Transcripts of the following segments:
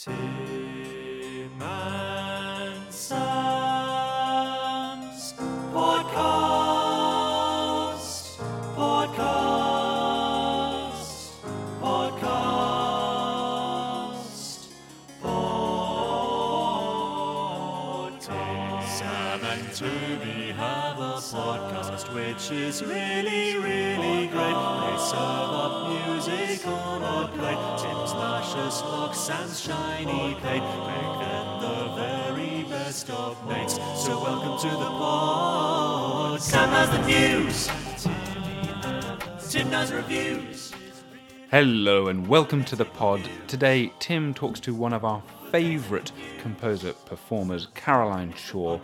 Tim and Sam's podcast. Podcast. Podcast. Podcast. Sam and Toby have a podcast which is really, really great. They serve music on a plate. Tim's luscious locks, Sam's shiny plate. Make them the very best of mates. So welcome to the pod. Sam has the news. Tim does reviews. Hello and welcome to the pod. Today, Tim talks to one of our favourite composer performers, Caroline Shaw,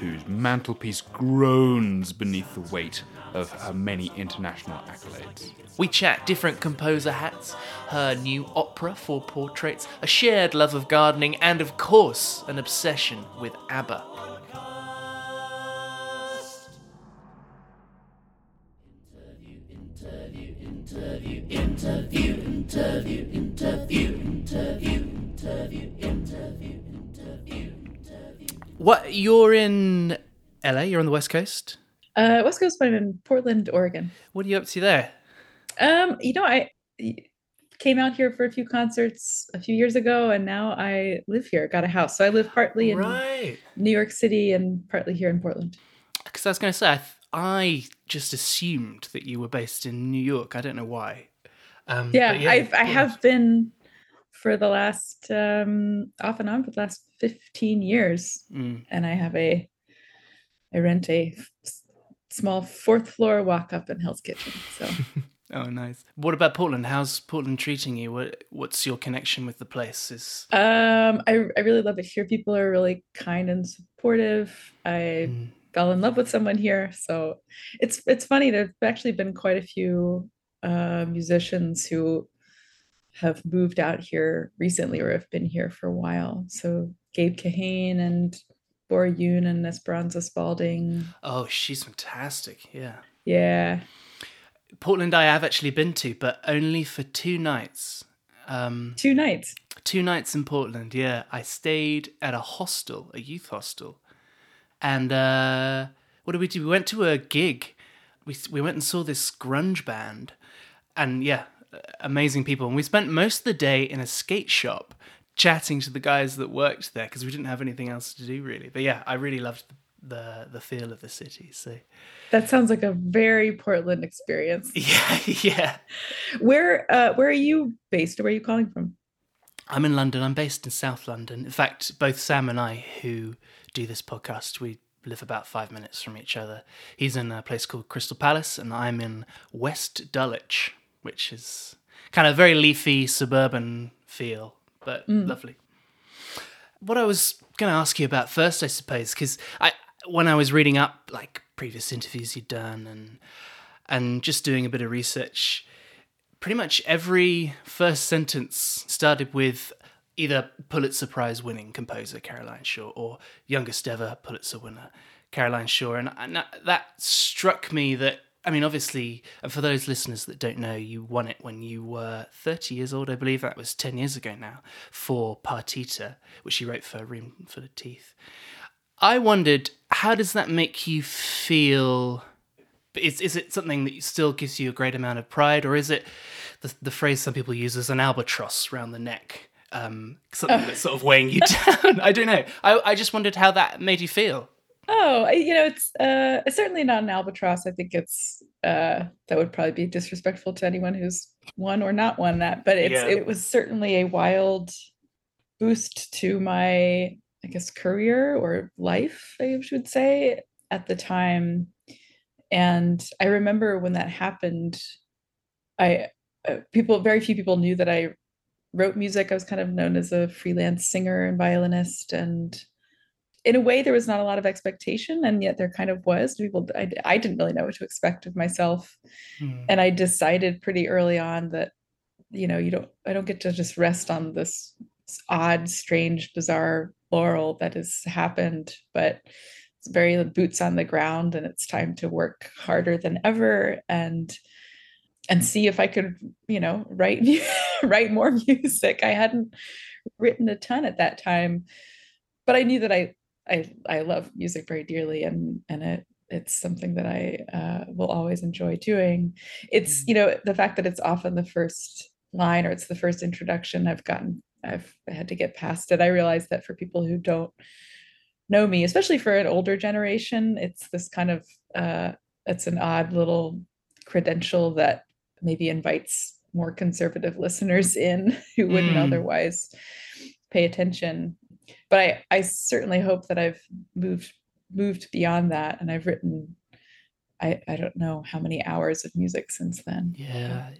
whose mantelpiece groans beneath the weight of her many international accolades. We chat different composer hats, her new opera Four Portraits, a shared love of gardening, and of course, an obsession with ABBA. What you're in LA? You're on the West Coast. Uh, West Coast, but I'm in Portland, Oregon. What are you up to there? Um, you know, I came out here for a few concerts a few years ago, and now I live here. Got a house, so I live partly in Right. New York City and partly here in Portland. Because I was going to say, I, th- I just assumed that you were based in New York. I don't know why. Um, Yeah, but I've, I have been for the last um, off and on for the last fifteen years, Mm. and I have a I rent a s- small fourth floor walk up in Hell's Kitchen. So. Oh, nice. What about Portland? How's Portland treating you? What What's your connection with the place? Is Um, I I really love it here. People are really kind and supportive. I Mm. fell in love with someone here, so it's it's funny. There've actually been quite a few uh, musicians who have moved out here recently or have been here for a while. So Gabe Kahane and Bora Yoon and Esperanza Spalding. oh, she's fantastic. Yeah, Yeah, Portland. I have actually been to, but only for two nights. Um, two nights. two nights in Portland. Yeah, I stayed at a hostel, a youth hostel, and uh, what did we do? We went to a gig. We we went and saw this grunge band, and yeah, amazing people. And we spent most of the day in a skate shop chatting to the guys that worked there because we didn't have anything else to do really. But yeah, I really loved the the, the feel of the city. So That sounds like a very Portland experience. yeah, yeah. Where uh, where are you based where are you calling from? I'm in London. I'm based in South London. In fact, both Sam and I, who do this podcast, we live about five minutes from each other. He's in a place called Crystal Palace, and I'm in West Dulwich, which is kind of very leafy suburban feel, but mm. lovely. What I was going to ask you about first, I suppose, because I when I was reading up like previous interviews you'd done and and just doing a bit of research, pretty much every first sentence started with either Pulitzer Prize winning composer Caroline Shaw or youngest ever Pulitzer winner Caroline Shaw. And, and that struck me that, I mean, obviously, for those listeners that don't know, you won it when you were 30 years old, I believe that was 10 years ago now, for Partita, which you wrote for Room for the Teeth. I wondered, how does that make you feel? Is, is it something that still gives you a great amount of pride, or is it the, the phrase some people use as an albatross around the neck? Um, something that's sort of weighing you down. I don't know. I, I just wondered how that made you feel. Oh, you know, it's uh it's certainly not an albatross. I think it's uh that would probably be disrespectful to anyone who's won or not won that, but it's Yeah. it was certainly a wild boost to my I guess career or life, I should say, at the time. And I remember when that happened, I uh, people very few people knew that I wrote music. I was kind of known as a freelance singer and violinist and in a way there was not a lot of expectation and yet there kind of was people I, I didn't really know what to expect of myself Hmm. and i decided pretty early on that you know you don't i don't get to just rest on this odd strange bizarre laurel that has happened but it's very boots on the ground and it's time to work harder than ever and and see if I could, you know, write write more music. I hadn't written a ton at that time but i knew that i i i love music very dearly and and it it's something that i uh, will always enjoy doing it's Mm. you know the fact that it's often the first line or it's the first introduction i've gotten i've had to get past it i realize that for people who don't know me especially for an older generation it's this kind of uh it's an odd little credential that maybe invites more conservative listeners in who wouldn't Mm. otherwise pay attention but i i certainly hope that i've moved moved beyond that and i've written i i don't know how many hours of music since then Yeah.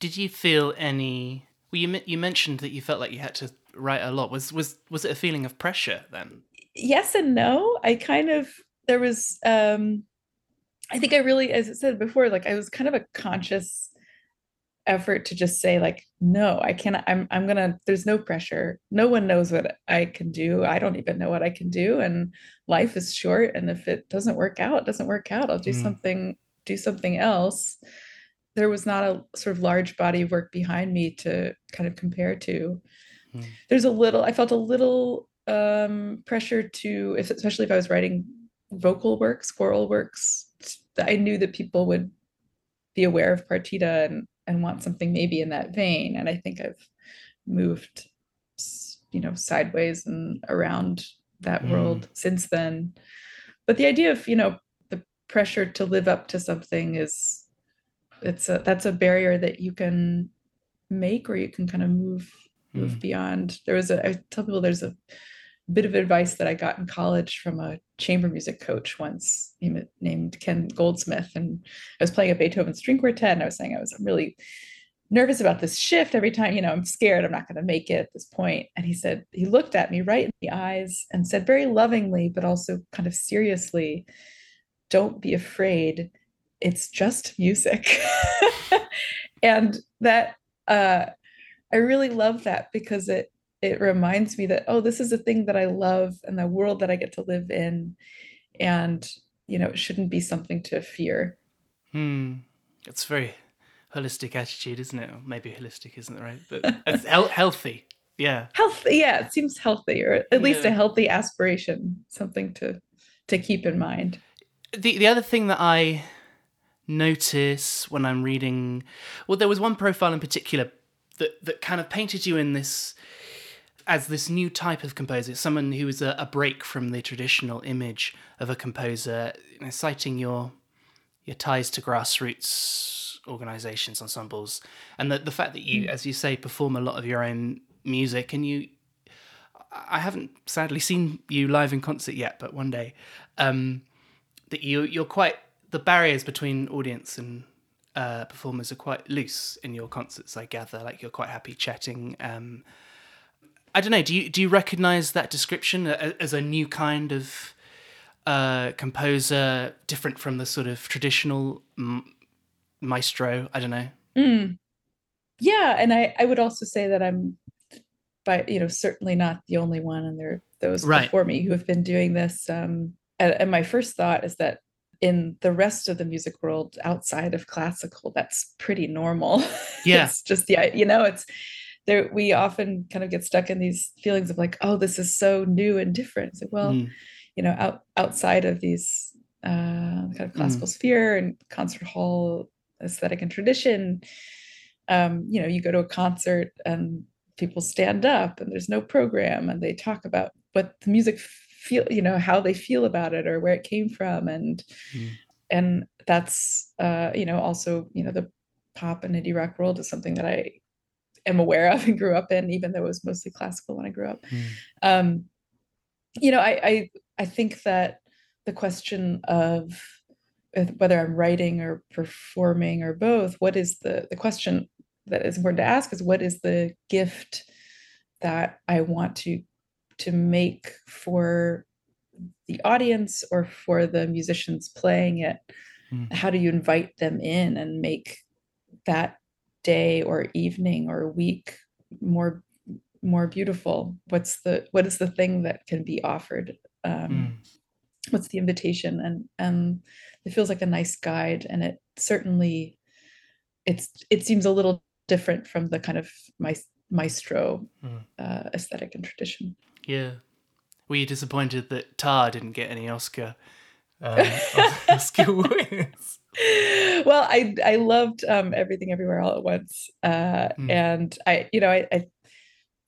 Did you feel any? Well, you you mentioned that you felt like you had to write a lot. Was was was it a feeling of pressure then? yes and no i kind of there was um i think i really as i said before like i was kind of a conscious effort to just say like no i can't i'm i'm gonna there's no pressure. No one knows what i can do. I don't even know what i can do and life is short and if it doesn't work out it doesn't work out. I'll do Mm. something do something else. There was not a sort of large body of work behind me to kind of compare to. Mm. there's a little i felt a little um pressure to if especially if i was writing vocal works choral works i knew that people would be aware of partita and and want something maybe in that vein and i think i've moved you know sideways and around that Mm. world since then but the idea of you know the pressure to live up to something is it's a that's a barrier that you can make or you can kind of move move Mm. beyond there was a i tell people there's a bit of advice that i got in college from a chamber music coach once named, ken goldsmith. And i was playing a beethoven string quartet and i was saying i was really nervous about this shift. Every time you know i'm scared i'm not going to make it at this point. And he said he looked at me right in the eyes and said very lovingly but also kind of seriously don't be afraid. It's just music. And that uh i really love that because it it reminds me that oh this is a thing that i love and the world that i get to live in and you know it shouldn't be something to fear Hmm. It's very holistic attitude, isn't it? Or maybe holistic isn't right, but it's heal- healthy. Yeah. healthy yeah it seems healthy or at least a healthy aspiration something to to keep in mind the the other thing that I notice when I'm reading, well, there was one profile in particular that that kind of painted you in this as this new type of composer, someone who is a, a break from the traditional image of a composer, you know, citing your your ties to grassroots organizations, ensembles, and the the fact that you, as you say, perform a lot of your own music, and you. I haven't sadly seen you live in concert yet, but one day. Um, that you you're quite the barriers between audience and uh, performers are quite loose in your concerts. I gather, like you're quite happy chatting. Um, I don't know. Do you do you recognise that description as a new kind of uh, composer, different from the sort of traditional m- maestro? I don't know. Mm. Yeah, and I I would also say that I'm, by you know, certainly not the only one, and there are those Right. before me who have been doing this. Um, and, and my first thought is that in the rest of the music world outside of classical, that's pretty normal. Yeah. it's just the you know it's there. We often kind of get stuck in these feelings of like, oh, this is so new and different. Like, well, Mm. you know, out outside of these uh, kind of classical sphere and concert hall aesthetic and tradition, um, you know, you go to a concert and people stand up and there's no program and they talk about what the music feel, you know, how they feel about it or where it came from and Mm. and that's uh, you know, also, you know, the pop and indie rock world is something that I am aware of and grew up in, even though it was mostly classical when I grew up Mm. um you know I, I i think that the question of whether i'm writing or performing or both what is the the question that is important to ask is what is the gift that i want to to make for the audience or for the musicians playing it Mm. how do you invite them in and make that day or evening or week more more beautiful what's the what is the thing that can be offered um, Mm. what's the invitation and and it feels like a nice guide and it certainly it's it seems a little different from the kind of my maestro Mm. uh, aesthetic and tradition. Yeah. Were you disappointed that Tár didn't get any Oscar um, wins? well, I I loved um, everything everywhere all at once, uh, Mm. and I you know I, I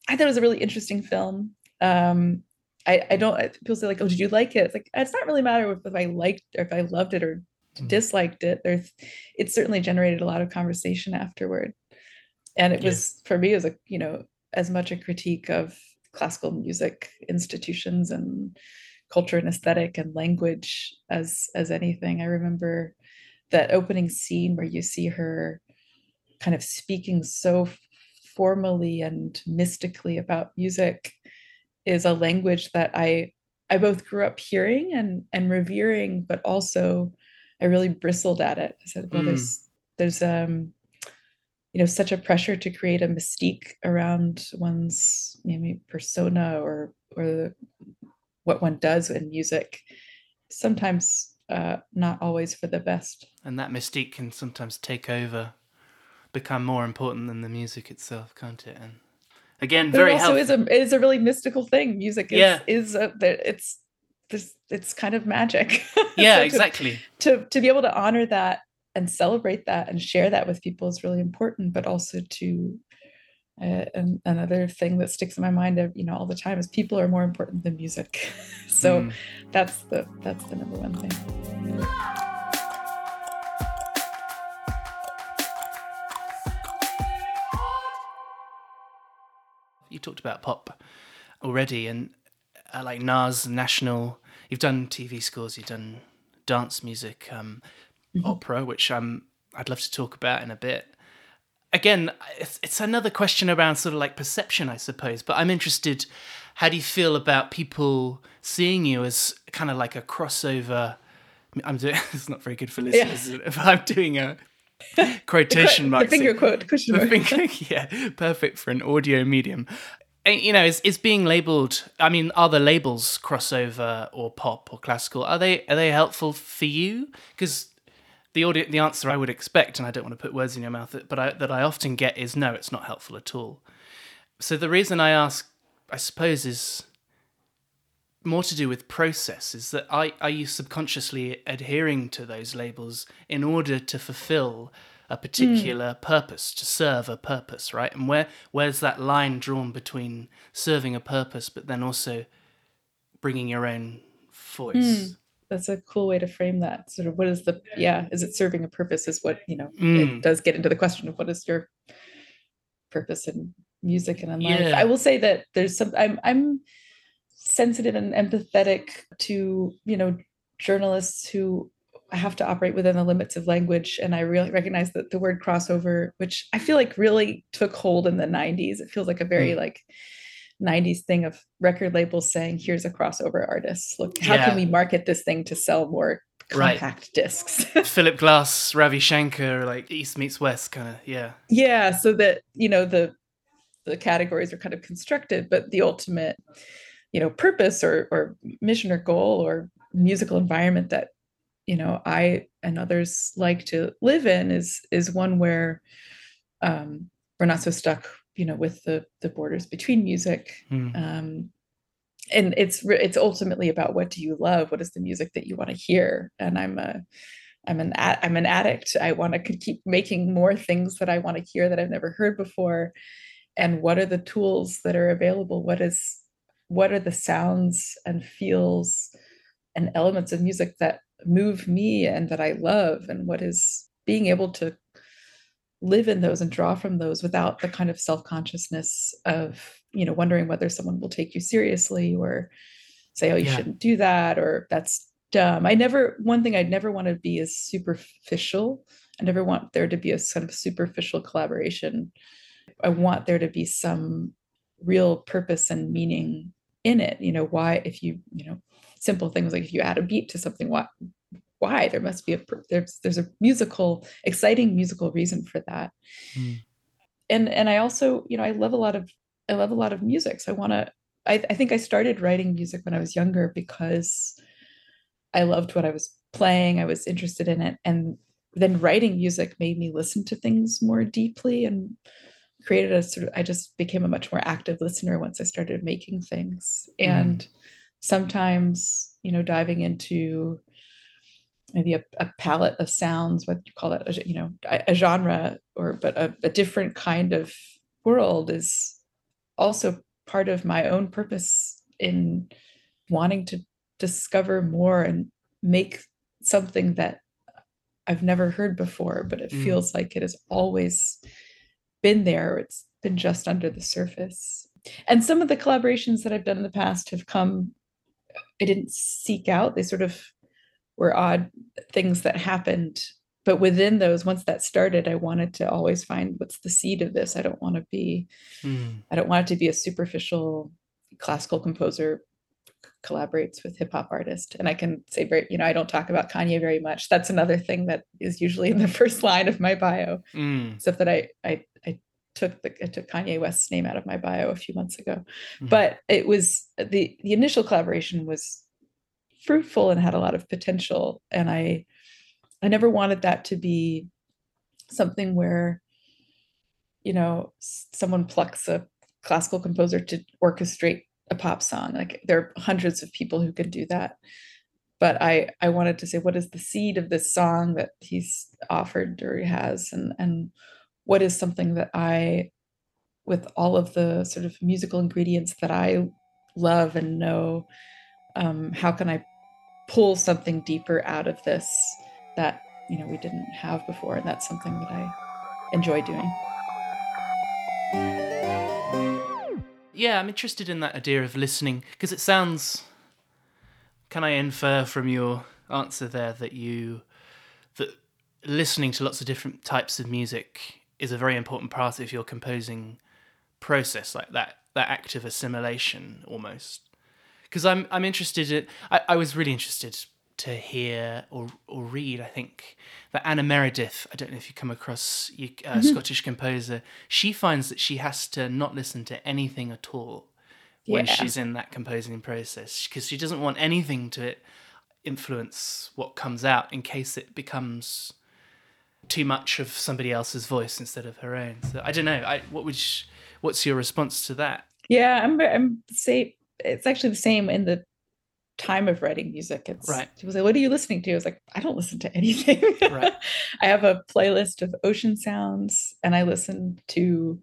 I thought it was a really interesting film. Um, I I don't people say like oh did you like it? It's like it's not really matter if, if I liked or if I loved it or Mm. disliked it. There's it certainly generated a lot of conversation afterward, and it was for me it was a you know as much a critique of classical music institutions and culture and aesthetic and language as as anything. I remember that opening scene where you see her kind of speaking so formally and mystically about music is a language that I I both grew up hearing and and revering, but also I really bristled at it. I said, well, Mm. there's there's um you know such a pressure to create a mystique around one's maybe persona or or the, what one does in music. Sometimes uh, not always for the best. And that mystique can sometimes take over, become more important than the music itself, can't it? And again, But very it also healthy. is a it is a really mystical thing. Music is Yeah. is a, it's there's it's kind of magic. yeah, So to- exactly. to to be able to honor that and celebrate that and share that with people is really important but also to uh, and another thing that sticks in my mind of you know all the time is people are more important than music. So Mm. that's the that's the number one thing. You talked about pop already and uh, like Nas national. You've done TV scores you've done dance music um opera which um I'd love to talk about in a bit again it's, it's another question around sort of like perception I suppose but I'm interested how do you feel about people seeing you as kind of like a crossover I'm doing it's not very good for listeners is it? if I'm doing a quotation the finger quote question mark. finger, yeah, perfect for an audio medium. And, you know, is is being labeled? I mean, are the labels crossover or pop or classical? Are they are they helpful for you? Because the audio, the answer I would expect, and I don't want to put words in your mouth, but I, that I often get is no, it's not helpful at all. So the reason I ask, I suppose, is more to do with process. Is that I are you subconsciously adhering to those labels in order to fulfill a particular hmm. purpose, to serve a purpose, right? And where where's that line drawn between serving a purpose, but then also bringing your own voice? Hmm. That's a cool way to frame that sort of what is the yeah is it serving a purpose is what you know Mm. it does get into the question of what is your purpose in music and in life Yeah. i will say that there's some i'm i'm sensitive and empathetic to you know journalists who have to operate within the limits of language and i really recognize that the word crossover which i feel like really took hold in the 90s it feels like a very Mm. like 90s thing of record labels saying here's a crossover artist look how Yeah. can we market this thing to sell more Right. compact discs Philip Glass, Ravi Shankar, like East meets West, kind of. Yeah. yeah so that you know the the categories are kind of constructed but the ultimate you know purpose or or mission or goal or musical environment that you know i and others like to live in is is one where um we're not so stuck you know with the the borders between music Mm. um and it's it's ultimately about what do you love? What is the music that you want to hear? And i'm a i'm an i'm an addict. I want to keep making more things that i want to hear that i've never heard before. And what are the tools that are available? What is what are the sounds and feels and elements of music that move me and that i love? And what is being able to live in those and draw from those without the kind of self-consciousness of you know wondering whether someone will take you seriously or say oh you Yeah. shouldn't do that or that's dumb. I never one thing i'd never want to be is superficial. I never want there to be a sort of superficial collaboration. I want there to be some real purpose and meaning in it. You know why if you you know simple things like if you add a beat to something why why. There must be a there's there's a musical exciting musical reason for that. Mm. and and i also you know i love a lot of i love a lot of music. So i want to I, I think i started writing music when i was younger because i loved what i was playing i was interested in it. And then writing music made me listen to things more deeply and created a sort of i just became a much more active listener once i started making things. And sometimes you know diving into maybe a, a palette of sounds what you call that a, you know a, a genre or but a, a different kind of world is also part of my own purpose in wanting to discover more and make something that I've never heard before, but it Mm. feels like it has always been there. It's been just under the surface. And some of the collaborations that I've done in the past have come, I didn't seek out, they sort of were odd things that happened. But within those, once that started, I wanted to always find what's the seed of this. I don't want to be Mm. I don't want it to be a superficial classical composer collaborates with hip hop artist. And I can say very, you know, I don't talk about Kanye very much. That's another thing that is usually in the first line of my bio. Mm. Except that I I I took the I took Kanye West's name out of my bio a few months ago. Mhm. But it was the the initial collaboration was fruitful and had a lot of potential. And I I never wanted that to be something where you know someone plucks a classical composer to orchestrate a pop song like there are hundreds of people who can do that but i i wanted to say what is the seed of this song that he's offered or he has and and what is something that i with all of the sort of musical ingredients that i love and know um, how can i pull something deeper out of this that you know we didn't have before and that's something that i enjoy doing Yeah, I'm interested in that idea of listening because it sounds. Can I infer from your answer there that you that listening to lots of different types of music is a very important part of your composing process, like that that active assimilation almost? Because I'm I'm interested in. I, I was really interested to hear or or read. I think that Anna Meredith. I don't know if you come across you, uh, Scottish composer. She finds that she has to not listen to anything at all when Yeah. she's in that composing process because she doesn't want anything to influence what comes out in case it becomes too much of somebody else's voice instead of her own. So I don't know. I what would you, what's your response to that? yeah i'm i'm say it's actually the same in the time of writing music it's Right. people say what are you listening to i was like i don't listen to anything Right. i have a playlist of ocean sounds and i listen to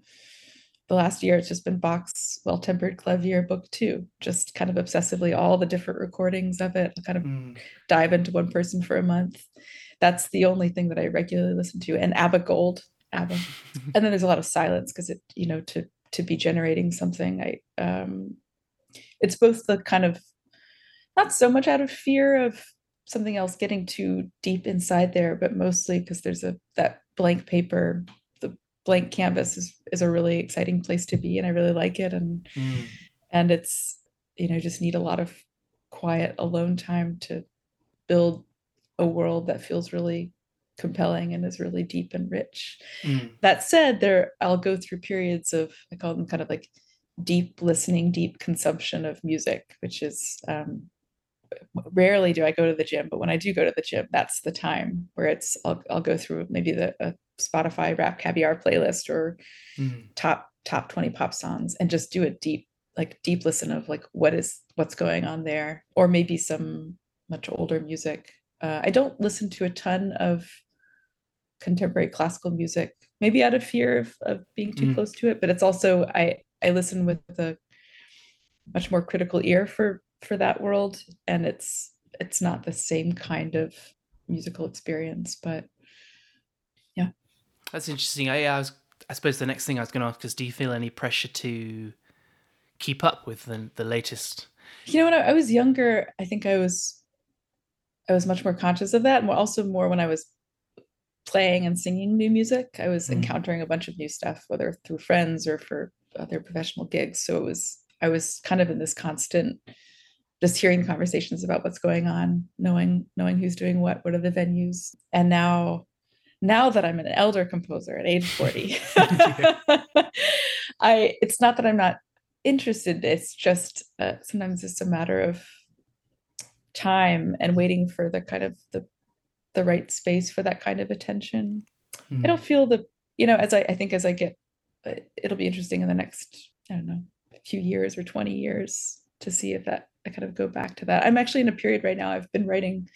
the last year it's just been bach's well-tempered clavier book two just kind of obsessively all the different recordings of it kind of Mm. dive into one person for a month. That's the only thing that I regularly listen to. And ABBA Gold, ABBA. and then there's a lot of silence because it, you know, to to be generating something, I um it's both the kind of not so much out of fear of something else getting too deep inside there, but mostly because there's a that blank paper, the blank canvas is is a really exciting place to be and I really like it. And Mm. and it's you know just need a lot of quiet alone time to build a world that feels really compelling and is really deep and rich Mm. that said there i'll go through periods of i call them kind of like deep listening deep consumption of music which is um rarely do i go to the gym but when i do go to the gym that's the time where it's i'll, I'll go through maybe the a spotify rap caviar playlist or Mm. top top 20 pop songs and just do a deep like deep listen of like what is what's going on there or maybe some much older music uh, i don't listen to a ton of contemporary classical music maybe out of fear of, of being too Mm. close to it but it's also i i listen with a much more critical ear for for that world and it's it's not the same kind of musical experience but yeah. That's interesting. I, I was. I suppose the next thing I was going to ask is, do you feel any pressure to keep up with the the latest? you know when I, I was younger i think i was i was much more conscious of that and also more when i was playing and singing new music i was Mm. encountering a bunch of new stuff whether through friends or for other professional gigs. So it was i was kind of in this constant just hearing conversations about what's going on knowing knowing who's doing what what are the venues. And now now that i'm an elder composer at age 40 i it's not that i'm not interested it's just uh, sometimes it's a matter of time and waiting for the kind of the the right space for that kind of attention. I don't feel the you know as i i think as i get it'll be interesting in the next I don't know few years or 20 years to see if that I kind of go back to that. I'm actually in a period right now. I've been writing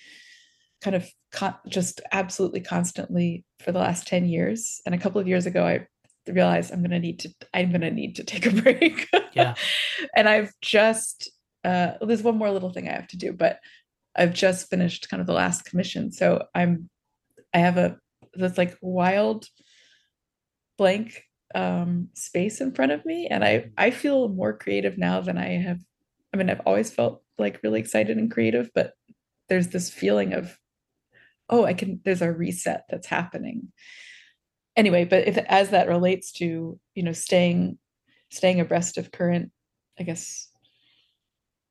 kind of con- just absolutely constantly for the last 10 years. And a couple of years ago, I realized I'm going to need to, I'm going to need to take a break. Yeah. and I've just, uh, well, there's one more little thing I have to do, but I've just finished kind of the last commission. So I'm, I have a, that's like wild blank um, space in front of me. And I, I feel more creative now than I have. I mean, I've always felt like really excited and creative, but there's this feeling of, oh, I can, there's a reset that's happening. Anyway, but if as that relates to, you know, staying, staying abreast of current, I guess,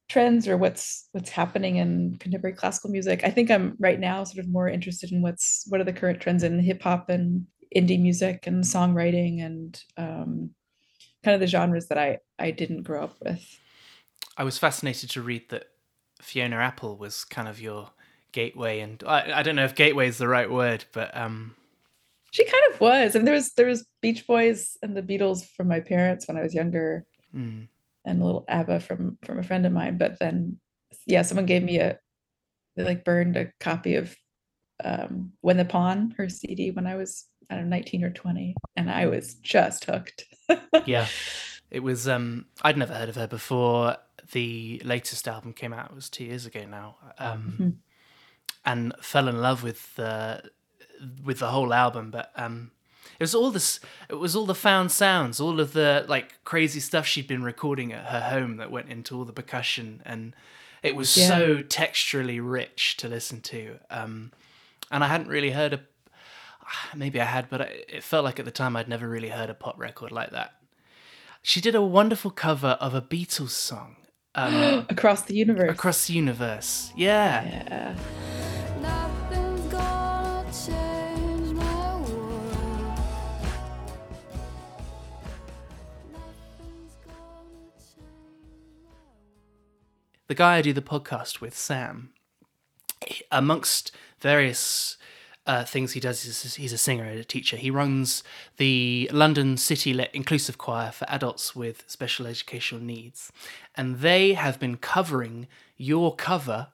trends or what's what's happening in contemporary classical music. I think I'm right now sort of more interested in what's what are the current trends in hip hop and indie music and songwriting and um, kind of the genres that I I didn't grow up with. I was fascinated to read that Fiona Apple was kind of your gateway, and I, I don't know if gateway is the right word, but um, she kind of was. And there was there was Beach Boys and the Beatles from my parents when I was younger, mm. and a little ABBA from from a friend of mine. But then, yeah, someone gave me a they like burned a copy of um, When the Pawn, her CD, when I was I don't know, 19 or 20, and I was just hooked. yeah, it was. Um, I'd never heard of her before. The latest album came out. It was two years ago now, um, Mhm. and fell in love with the with the whole album. But um, it was all this. It was all the found sounds, all of the like crazy stuff she'd been recording at her home that went into all the percussion, and it was Yeah. so texturally rich to listen to. Um, and I hadn't really heard a maybe I had, but I- it felt like at the time I'd never really heard a pop record like that. She did a wonderful cover of a Beatles song, um, Across the universe. Across the Universe. Yeah. yeah. Nothing's gonna change my world. Nothing's gonna change my world. The guy I do the podcast with, Sam, amongst various uh, things he does, is he's a singer and a teacher. He runs the London City Lit Inclusive Choir for adults with special educational needs. And they have been covering your cover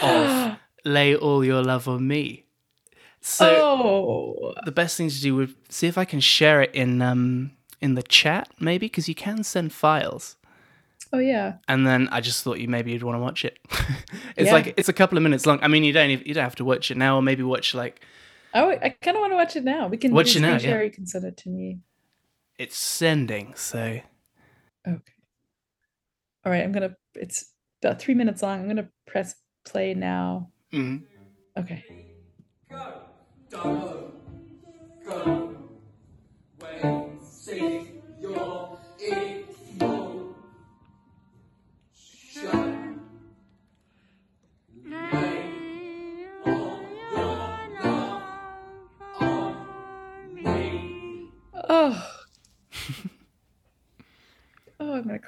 of Lay All Your Love on Me. So oh, the best thing to do would see if I can share it in um in the chat maybe because you can send files oh yeah. and then I just thought you maybe you'd want to watch it. it's Yeah. like it's a couple of minutes long. I mean, you don't you don't have to watch it now, or maybe watch like Oh, I kind of want to watch it now. We can Watch it now, screen yeah. You can send it to me. it's sending. So Okay. All right. I'm gonna. It's about three minutes long. I'm gonna press play now. mm. Okay. Oh.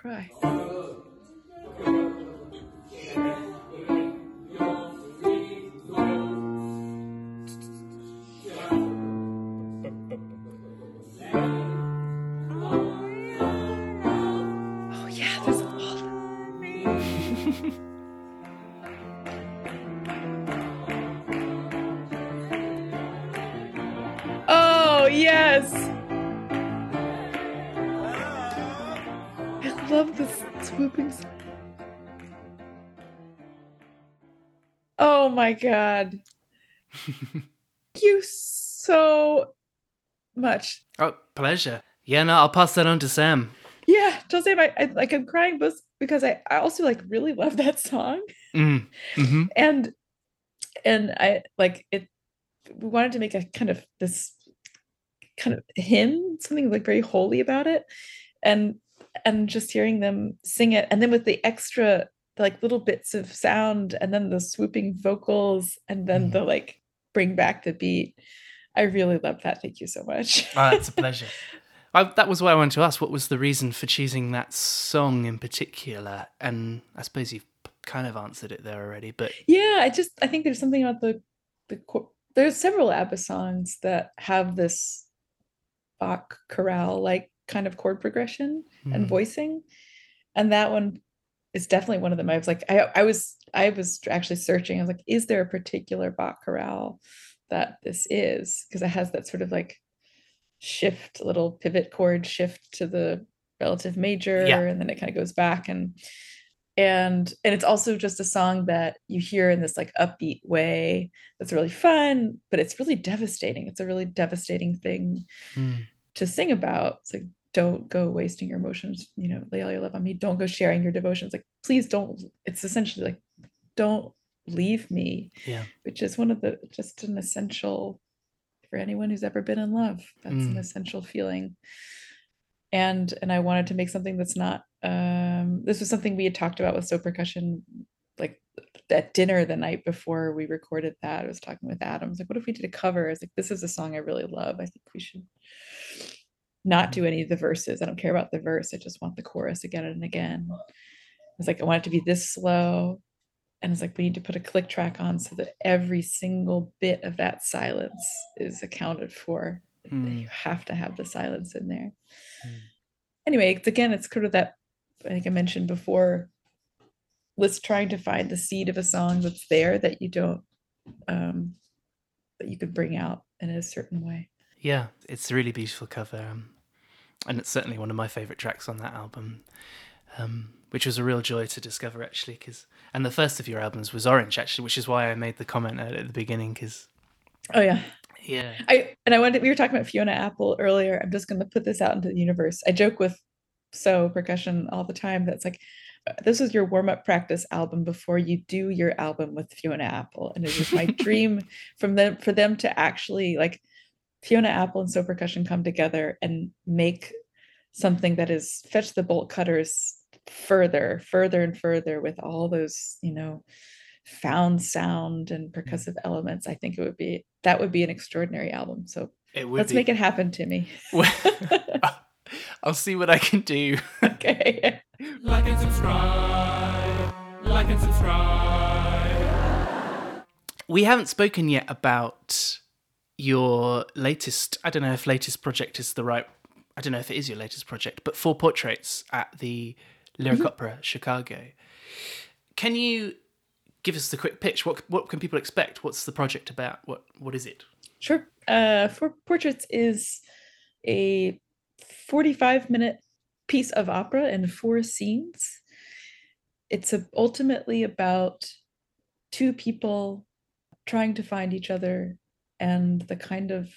Cry. My god. Thank you so much. oh, pleasure. Yeah, no, I'll pass that on to Sam. Yeah, Jose, I, I like I'm crying both because I, I also like really love that song. Mm. hmm and and i like it we wanted to make a kind of this kind of hymn something like very holy about it and and just hearing them sing it and then with the extra like little bits of sound and then the swooping vocals and then Mhm. the like bring back the beat i really love that thank you so much Oh, it's a pleasure. I, that was what I wanted to ask. What was the reason for choosing that song in particular? And I suppose you've kind of answered it there already. But yeah i just i think there's something about the the there's several abba songs that have this bach chorale like kind of chord progression and Mm. voicing. And that one is definitely one of them. I was like, I, I was, I was actually searching. I was like, is there a particular Bach chorale that this is? Because it has that sort of like shift, little pivot chord shift to the relative major, and then it kind of goes back and and and it's also just a song that you hear in this like upbeat way that's really fun, but it's really devastating. It's a really devastating thing Mm. to sing about. It's like, don't go wasting your emotions, you know, lay all your love on me. Don't go sharing your devotions. Like, please don't. It's essentially like, don't leave me, Yeah. which is one of the just an essential for anyone who's ever been in love. That's an Mm. essential feeling. And and I wanted to make something that's not um this was something we had talked about with Sō Percussion like at dinner the night before we recorded that. I was talking with Adam. I was like, what if we did a cover? I was like, this is a song I really love. I think we should not do any of the verses. I don't care about the verse. I just want the chorus again and again. It's like, I want it to be this slow. And it's like, we need to put a click track on so that every single bit of that silence is accounted for. Mm. You have to have the silence in there. Mm. Anyway, it's again, it's sort of that I think I mentioned before. Let's trying to find the seed of a song that's there that you don't um that you could bring out in a certain way. Yeah, it's a really beautiful cover, um, and it's certainly one of my favorite tracks on that album, um, which was a real joy to discover actually. Because and the first of your albums was Orange actually, which is why I made the comment at the beginning. Because Oh yeah. yeah, I and I wanted we were talking about Fiona Apple earlier. I'm just going to put this out into the universe. I joke with Sō Percussion all the time that's like this is your warm-up practice album before you do your album with Fiona Apple and it is my dream from them for them to actually like Fiona Apple and Sō Percussion come together and make something that is fetch the bolt cutters further further and further with all those you know found sound and mm-hmm. percussive elements i think it would be that would be an extraordinary album so it would let's be. make it happen timmy I'll see what I can do. okay Like and subscribe. Like and subscribe. We haven't spoken yet about your latest. I don't know if latest project is the right. I don't know if it is your latest project, but four portraits at the Lyric Opera Chicago. Can you give us the quick pitch? What what can people expect? What's the project about? What what is it? sure uh Four Portraits is a 45 minute piece of opera in four scenes it's a, ultimately about two people trying to find each other and the kind of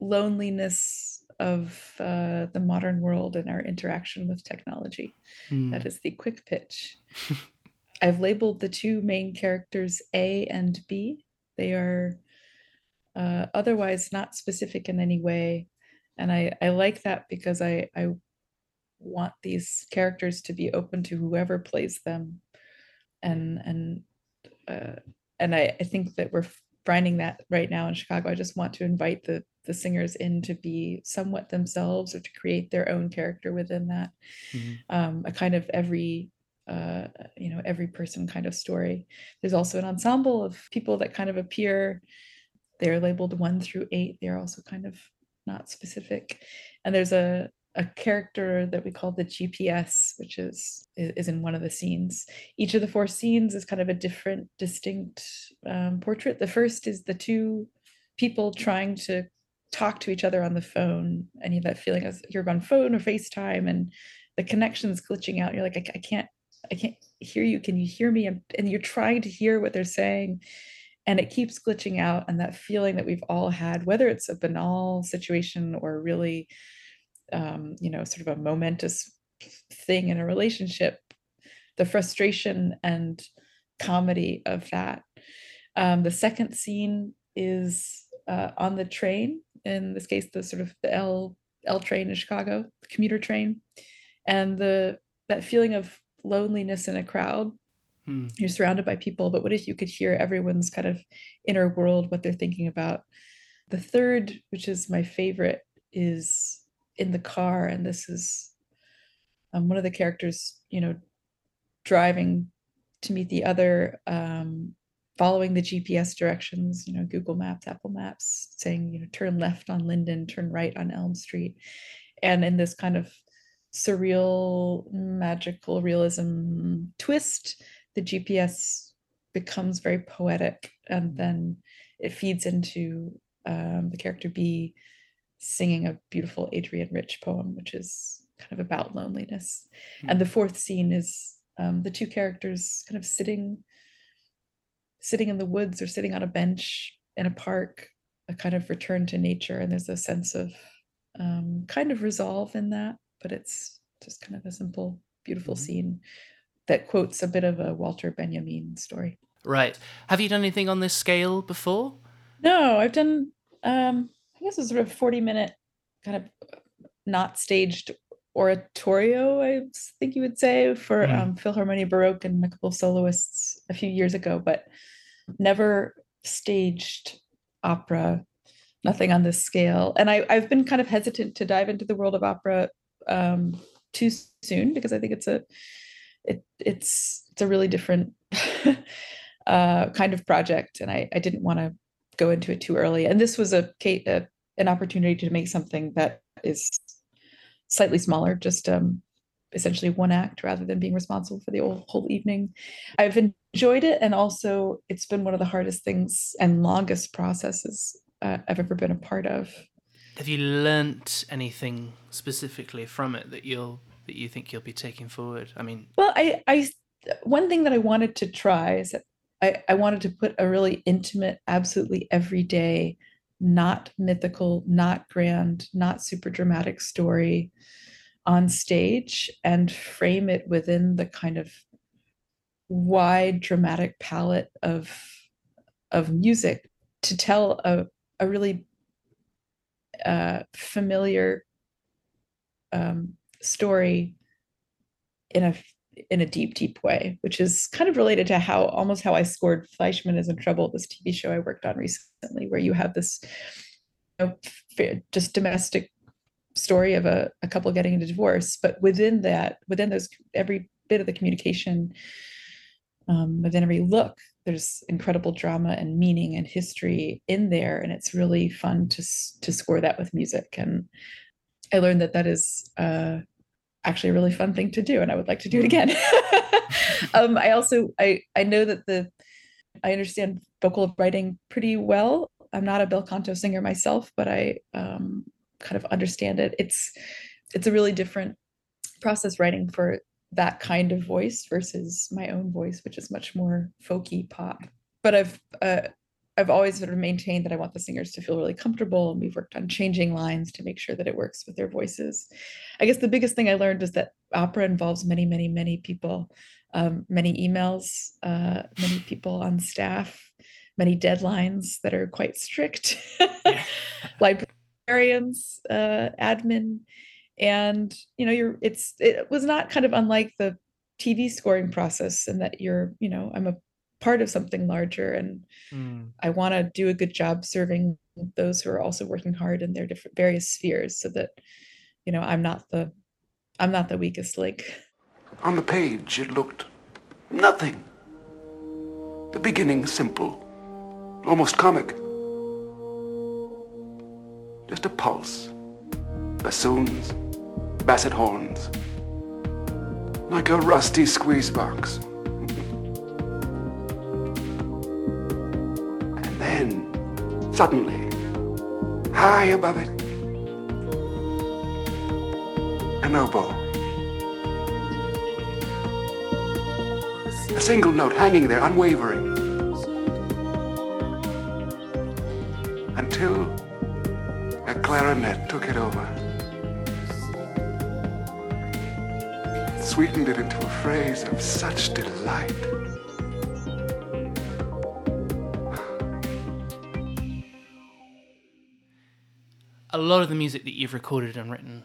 loneliness of uh, the modern world and our interaction with technology Hmm. That is the quick pitch. I've labeled the two main characters A and B. They are uh, otherwise not specific in any way. And I, I like that because I, I want these characters to be open to whoever plays them. And and uh, and I, I think that we're finding that right now in Chicago. I just want to invite the the singers in to be somewhat themselves or to create their own character within that Mhm. um, a kind of every uh, you know every person kind of story there's also an ensemble of people that kind of appear they're labeled one through eight they're also kind of not specific and there's a a character that we call the gps which is is in one of the scenes each of the four scenes is kind of a different distinct um, portrait the first is the two people trying to talk to each other on the phone and you have that feeling as you're on phone or facetime and the connection's glitching out. You're like, I, I can't, I can't hear you. Can you hear me? And, and you're trying to hear what they're saying, and it keeps glitching out. And that feeling that we've all had, whether it's a banal situation or really, um, you know, sort of a momentous thing in a relationship, the frustration and comedy of that. Um, the second scene is uh, on the train. In this case, the sort of the L L train in Chicago, the commuter train, and the that feeling of loneliness in a crowd. Hmm. You're surrounded by people, but what if you could hear everyone's kind of inner world, what they're thinking about? The third, which is my favorite, is in the car, and this is um, one of the characters, you know, driving to meet the other, um, following the GPS directions, you know, Google Maps, Apple Maps, saying, you know, turn left on Linden, turn right on Elm Street. and in this kind of surreal magical realism twist the gps becomes very poetic and then it feeds into um, the character b singing a beautiful Adrienne Rich poem which is kind of about loneliness and the fourth scene is um, the two characters kind of sitting sitting in the woods or sitting on a bench in a park a kind of return to nature and there's a sense of um, kind of resolve in that but it's just kind of a simple beautiful Mhm. scene that quotes a bit of a walter benjamin story Right. Have you done anything on this scale before? no i've done um i guess a sort of 40 minute kind of not staged oratorio I think you would say for Mm. um, philharmonia baroque and a couple of soloists a few years ago but never staged opera nothing on this scale and I, i've been kind of hesitant to dive into the world of opera um, too soon because i think it's a it, it's it's a really different uh, kind of project and i, I didn't want to go into it too early and this was a, a an opportunity to make something that is slightly smaller just um, essentially one act rather than being responsible for the whole, whole evening i've enjoyed it and also it's been one of the hardest things and longest processes uh, i've ever been a part of Have you learnt anything specifically from it that you'll that you think you'll be taking forward? I mean, Well, I, I, one thing that I wanted to try is that I, I wanted to put a really intimate, absolutely everyday, not mythical, not grand, not super dramatic story on stage and frame it within the kind of wide dramatic palette of of music to tell a, a really uh, familiar um, story in a in a deep deep way which is kind of related to how almost how i scored Fleishman is in trouble this tv show i worked on recently where you have this you know, just domestic story of a, a couple getting into divorce but within that within those every bit of the communication um, within every look there's incredible drama and meaning and history in there and it's really fun to to score that with music. And i learned that that is uh, actually a really fun thing to do and i would like to do it again. Um, i also i i know that the i understand vocal writing pretty well. I'm not a bel canto singer myself but i um, kind of understand it. It's it's a really different process writing for that kind of voice versus my own voice which is much more folky pop. But i've uh, I've always sort of maintained that I want the singers to feel really comfortable, and we've worked on changing lines to make sure that it works with their voices. I guess the biggest thing I learned is that opera involves many, many, many people, um, many emails, uh, many people on staff, many deadlines that are quite strict, librarians, uh, admin, and you know, you're. It's it was not kind of unlike the TV scoring process, and that you're, you know, I'm a part of something larger and mm. I want to do a good job serving those who are also working hard in their different various spheres so that you know I'm not the I'm not the weakest link. On the page, it looked nothing. The beginning simple, almost comic. Just a pulse, bassoons, basset horns, like a rusty squeeze box. Suddenly, high above it, an oboe. A single note hanging there, unwavering. Until a clarinet took it over. Sweetened it into a phrase of such delight. A lot of the music that you've recorded and written,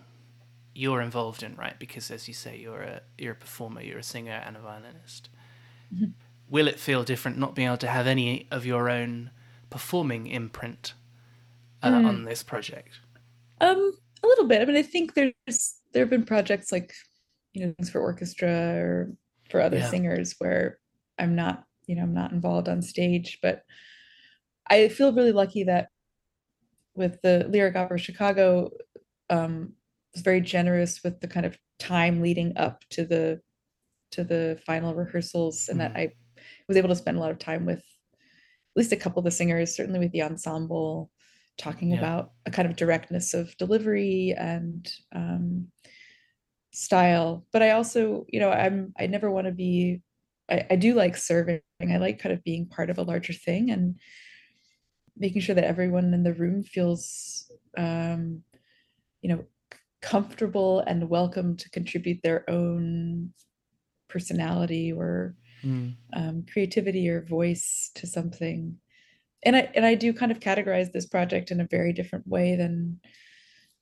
you're involved in, right? Because as you say, you're a you're a performer, you're a singer and a violinist. Will it feel different not being able to have any of your own performing imprint uh, on this project? Um, a little bit. I mean, I think there's there have been projects like you know things for orchestra or for other Yeah. singers where I'm not you know I'm not involved on stage, but I feel really lucky that with the Lyric Opera Chicago, um, was very generous with the kind of time leading up to the to the final rehearsals and that I was able to spend a lot of time with at least a couple of the singers, certainly with the ensemble, talking Yeah. about a kind of directness of delivery and um, style. But I also, you know, I'm I never want to be. I, I do like serving. I like kind of being part of a larger thing and making sure that everyone in the room feels, um, you know, comfortable and welcome to contribute their own personality or Mm. um, creativity or voice to something. And I and I do kind of categorize this project in a very different way than,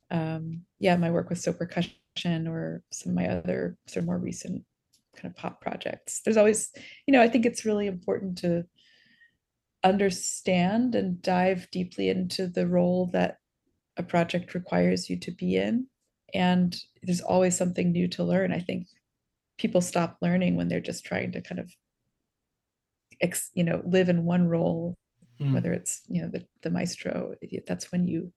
um, yeah, my work with Sō Percussion or some of my other sort of more recent kind of pop projects. There's always, you know, I think it's really important to understand and dive deeply into the role that a project requires you to be in. And there's always something new to learn. I think people stop learning when they're just trying to kind of ex, you know live in one role Mm. whether it's you know the, the maestro that's when you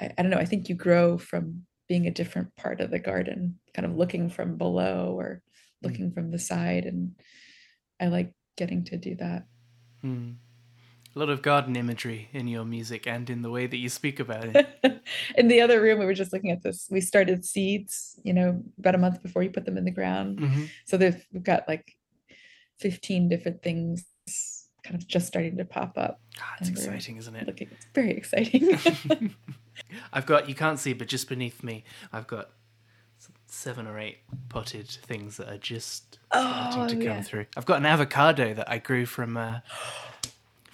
I, I don't know i think you grow from being a different part of the garden kind of looking from below or looking from the side and i like getting to do that Mm. A lot of garden imagery in your music and in the way that you speak about it. in the other room we were just looking at this we started seeds you know about a month before you put them in the ground Mhm. so they've we've got like 15 different things kind of just starting to pop up Ah, it's exciting, isn't it? looking it's very exciting I've got, you can't see, but just beneath me, I've got seven or eight potted things that are just starting Oh, to come yeah. through. I've got an avocado that I grew from uh,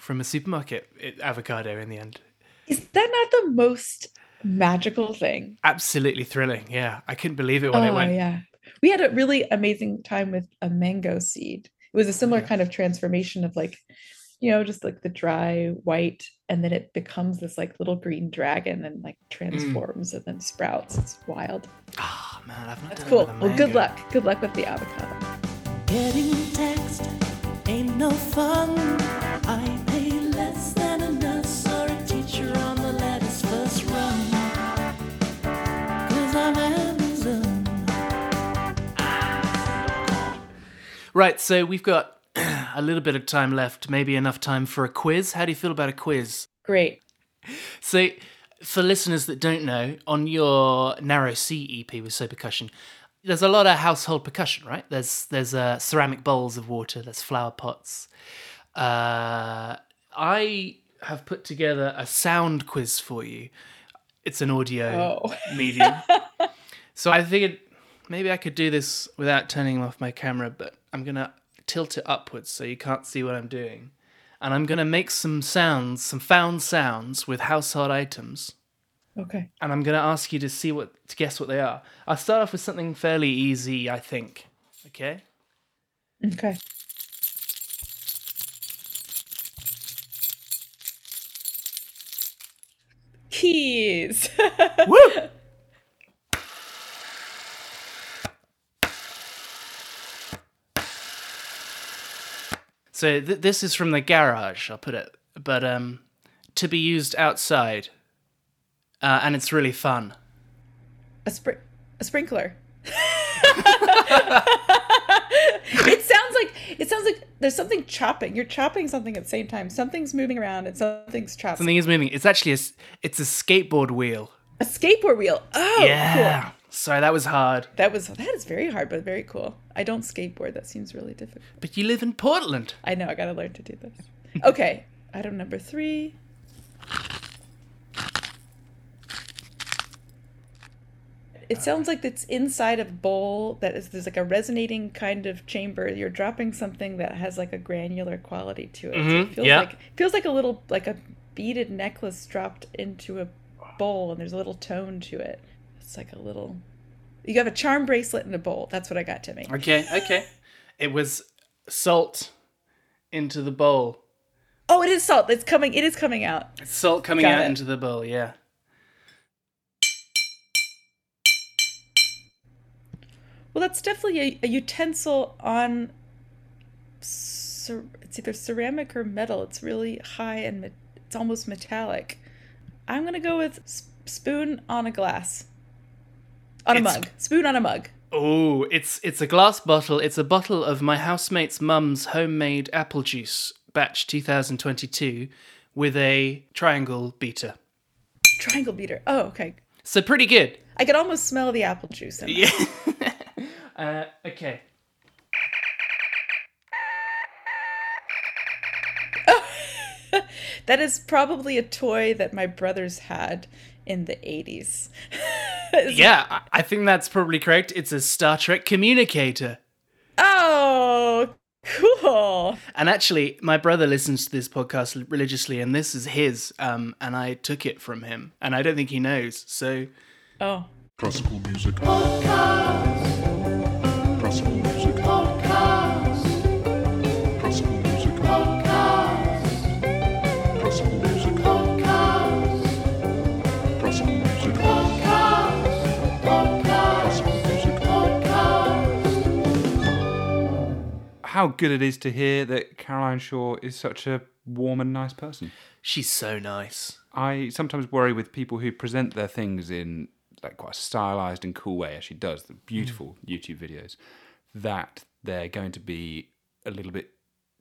from a supermarket it, avocado in the end. Is that not the most magical thing? Absolutely thrilling. Yeah. I couldn't believe it when oh it went. yeah. We had a really amazing time with a mango seed. It was a similar Yeah. kind of transformation of like, you know, just like the dry white, and then it becomes this like little green dragon and like transforms and then sprouts. It's wild. Ah, man, I've not That's done cool. with Well, good luck. Good luck with the avocado. Getting text ain't no fun. I pay less than a nurse or a teacher on the lattice first run. Cause I'm Amazon. Right, so we've got a little bit of time left, maybe enough time for a quiz. How do you feel about a quiz? Great. So, for listeners that don't know, on your Narrow Sea EP with Sō Percussion, there's a lot of household percussion, right? There's there's uh, ceramic bowls of water, there's flower pots. Uh, I have put together a sound quiz for you. It's an audio Oh. medium. so I figured maybe I could do this without turning off my camera, but I'm going to tilt it upwards so you can't see what I'm doing. And I'm going to make some sounds, some found sounds with household items. Okay. And I'm going to ask you to see what, to guess what they are. I'll start off with something fairly easy, I think. Okay? Okay. Keys. Woo! So th- this is from the garage. I'll put it, but um, to be used outside, uh, and it's really fun. a spr- a sprinkler. it sounds like it sounds like there's something chopping. You're chopping something at the same time. Something's moving around and something's chopping. Something is moving. It's actually a, it's a skateboard wheel. A skateboard wheel. Oh, yeah. cool. Sorry, that was hard. That was that is very hard, but very cool. I don't skateboard. That seems really difficult. But you live in Portland. I know. I gotta learn to do this. Okay. Item number three. It sounds like it's inside a bowl that is there's like a resonating kind of chamber. You're dropping something that has like a granular quality to it. So Mhm, it feels yeah. like feels like a little like a beaded necklace dropped into a bowl and there's a little tone to it. It's like a little you have a charm bracelet in a bowl. That's what I got, to Timmy. Okay, okay. It was salt into the bowl. Oh, it is salt. It's coming. It is coming out. It's salt coming Got out it. into the bowl, yeah. Well, that's definitely a, a utensil on. Cer- it's either ceramic or metal. It's really high and me- it's almost metallic. I'm gonna go with s- spoon on a glass. On a It's- mug. Spoon on a mug. Oh, it's it's a glass bottle. It's a bottle of my housemate's mum's homemade apple juice, batch 2022, with a triangle beater. Triangle beater. Oh, okay. So pretty good. I could almost smell the apple juice in it. Yeah. uh, okay. That is probably a toy that my brothers had in the 80s. Yeah, I- I think that's probably correct. It's a Star Trek communicator. Oh, cool. And actually, my brother listens to this podcast religiously, and this is his. Um, and I took it from him, and I don't think he knows. So Oh, Classical music. Classical How good it is to hear that Caroline Shaw is such a warm and nice person. she's so nice. I sometimes worry with people who present their things in like quite a stylized and cool way, as she does, the beautiful mm. YouTube videos, that they're going to be a little bit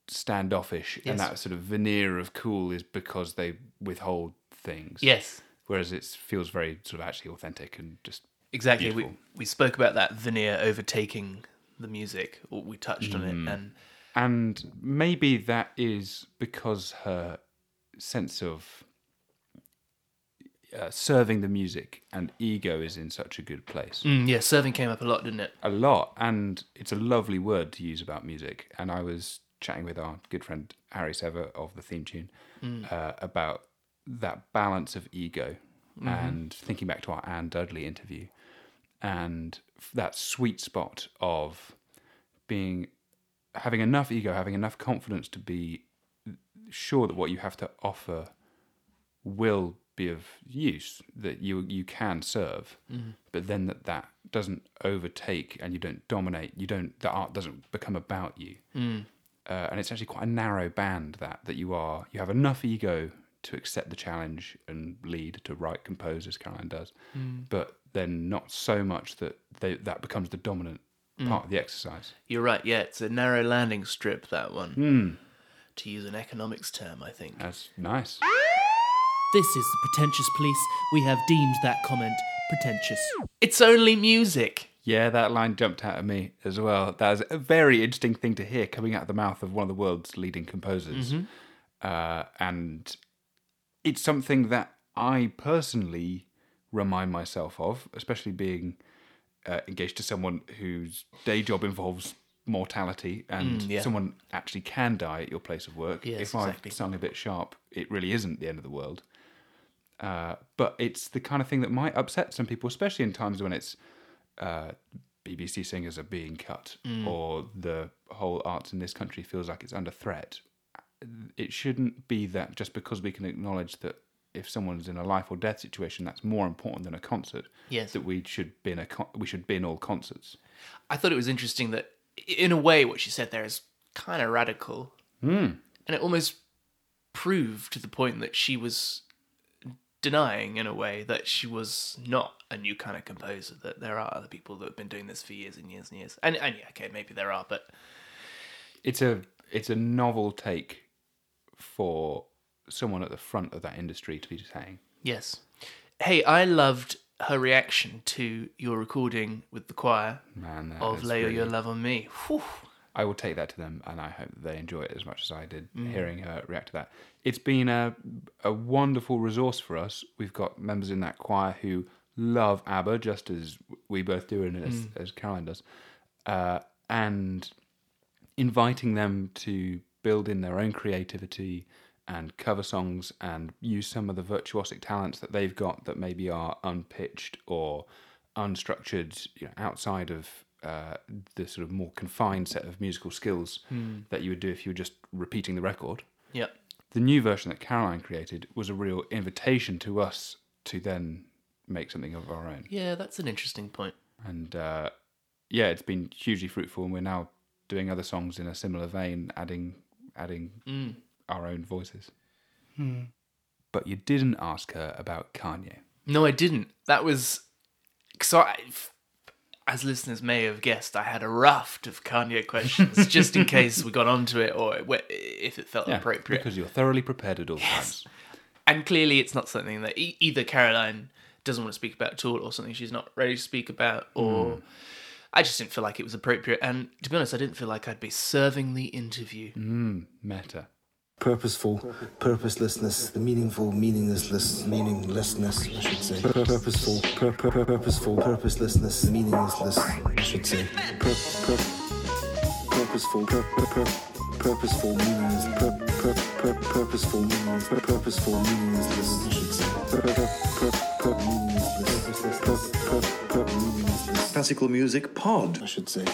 standoffish, Yes. and that sort of veneer of cool is because they withhold things. Yes, Whereas it feels very sort of actually authentic and just exactly. We we spoke about that veneer overtaking the music, or we touched on it, and And maybe that is because her sense of uh, serving the music and ego is in such a good place. Mm, yeah, serving came up a lot, didn't it? A lot. And it's a lovely word to use about music. And I was chatting with our good friend Harry Sever of the theme tune uh, about that balance of ego and thinking back to our Anne Dudley interview and that sweet spot of being having enough ego, having enough confidence to be sure that what you have to offer will be of use, that you you can serve, mm-hmm. but then that that doesn't overtake and you don't dominate. You don't the art doesn't become about you, mm. uh, and it's actually quite a narrow band that that you are. You have enough ego to accept the challenge and lead to write, compose as Caroline does, mm. but then not so much that they, that becomes the dominant part of the exercise. You're right. Yeah, it's a narrow landing strip. That one, Hmm. to use an economics term, I think. That's nice. This is the pretentious police. We have deemed that comment pretentious. It's only music. Yeah, that line jumped out at me as well. That was a very interesting thing to hear coming out of the mouth of one of the world's leading composers. Uh, and it's something that I personally remind myself of, especially being uh, engaged to someone whose day job involves mortality and Mm, yeah. someone actually can die at your place of work. Yes, if I've sung a bit sharp, it really isn't the end of the world. Uh, but it's the kind of thing that might upset some people, especially in times when it's uh, BBC singers are being cut Mm. or the whole arts in this country feels like it's under threat. It shouldn't be that just because we can acknowledge that if someone's in a life or death situation, that's more important than a concert. Yes. that we should bin a con- we should bin all concerts. I thought it was interesting that, in a way, what she said there is kind of radical, Mm. and it almost proved to the point that she was denying, in a way, that she was not a new kind of composer. That there are other people that have been doing this for years and years and years. And, and yeah, okay, maybe there are, but It's a it's a novel take for someone at the front of that industry to be saying. yes. Hey, I loved her reaction to your recording with the choir Man, of "Lay really- Your Love on Me." Whew. I will take that to them, and I hope they enjoy it as much as I did Mm. hearing her react to that. It's been a a wonderful resource for us. We've got members in that choir who love ABBA just as we both do, and as, Mm. as Caroline does, uh, and inviting them to build in their own creativity and cover songs and use some of the virtuosic talents that they've got that maybe are unpitched or unstructured, you know, outside of uh, the sort of more confined set of musical skills that you would do if you were just repeating the record. Yep. The new version that Caroline created was a real invitation to us to then make something of our own. Yeah, that's an interesting point. And uh, yeah, it's been hugely fruitful, and we're now doing other songs in a similar vein, adding adding Mm. Our own voices. Hmm. But you didn't ask her about Kanye. No, I didn't. That was so I, as listeners may have guessed, I had a raft of Kanye questions just in case we got onto it or wh- if it felt Yeah, appropriate. because you're thoroughly prepared at all times. and clearly, it's not something that e- either Caroline doesn't want to speak about at all, or something she's not ready to speak about, or hmm. I just didn't feel like it was appropriate. And to be honest, I didn't feel like I'd be serving the interview. Hmm. Meta. Purposeful purposelessness the meaningful meaninglessness meaninglessness i should say. Pur- purposeful pur- pur- pur- purposeful purposelessness meaninglessness i should say. Pur- pur- purposeful pur- pur- pur- purposeful meaningless pur- pur- pur- purposeful meaningless pur- purposeful meaninglessness i should say. Pur- pur- pur- pur- meaninglessness Pur- pur- pur- meaninglessness Classical music pod. i should say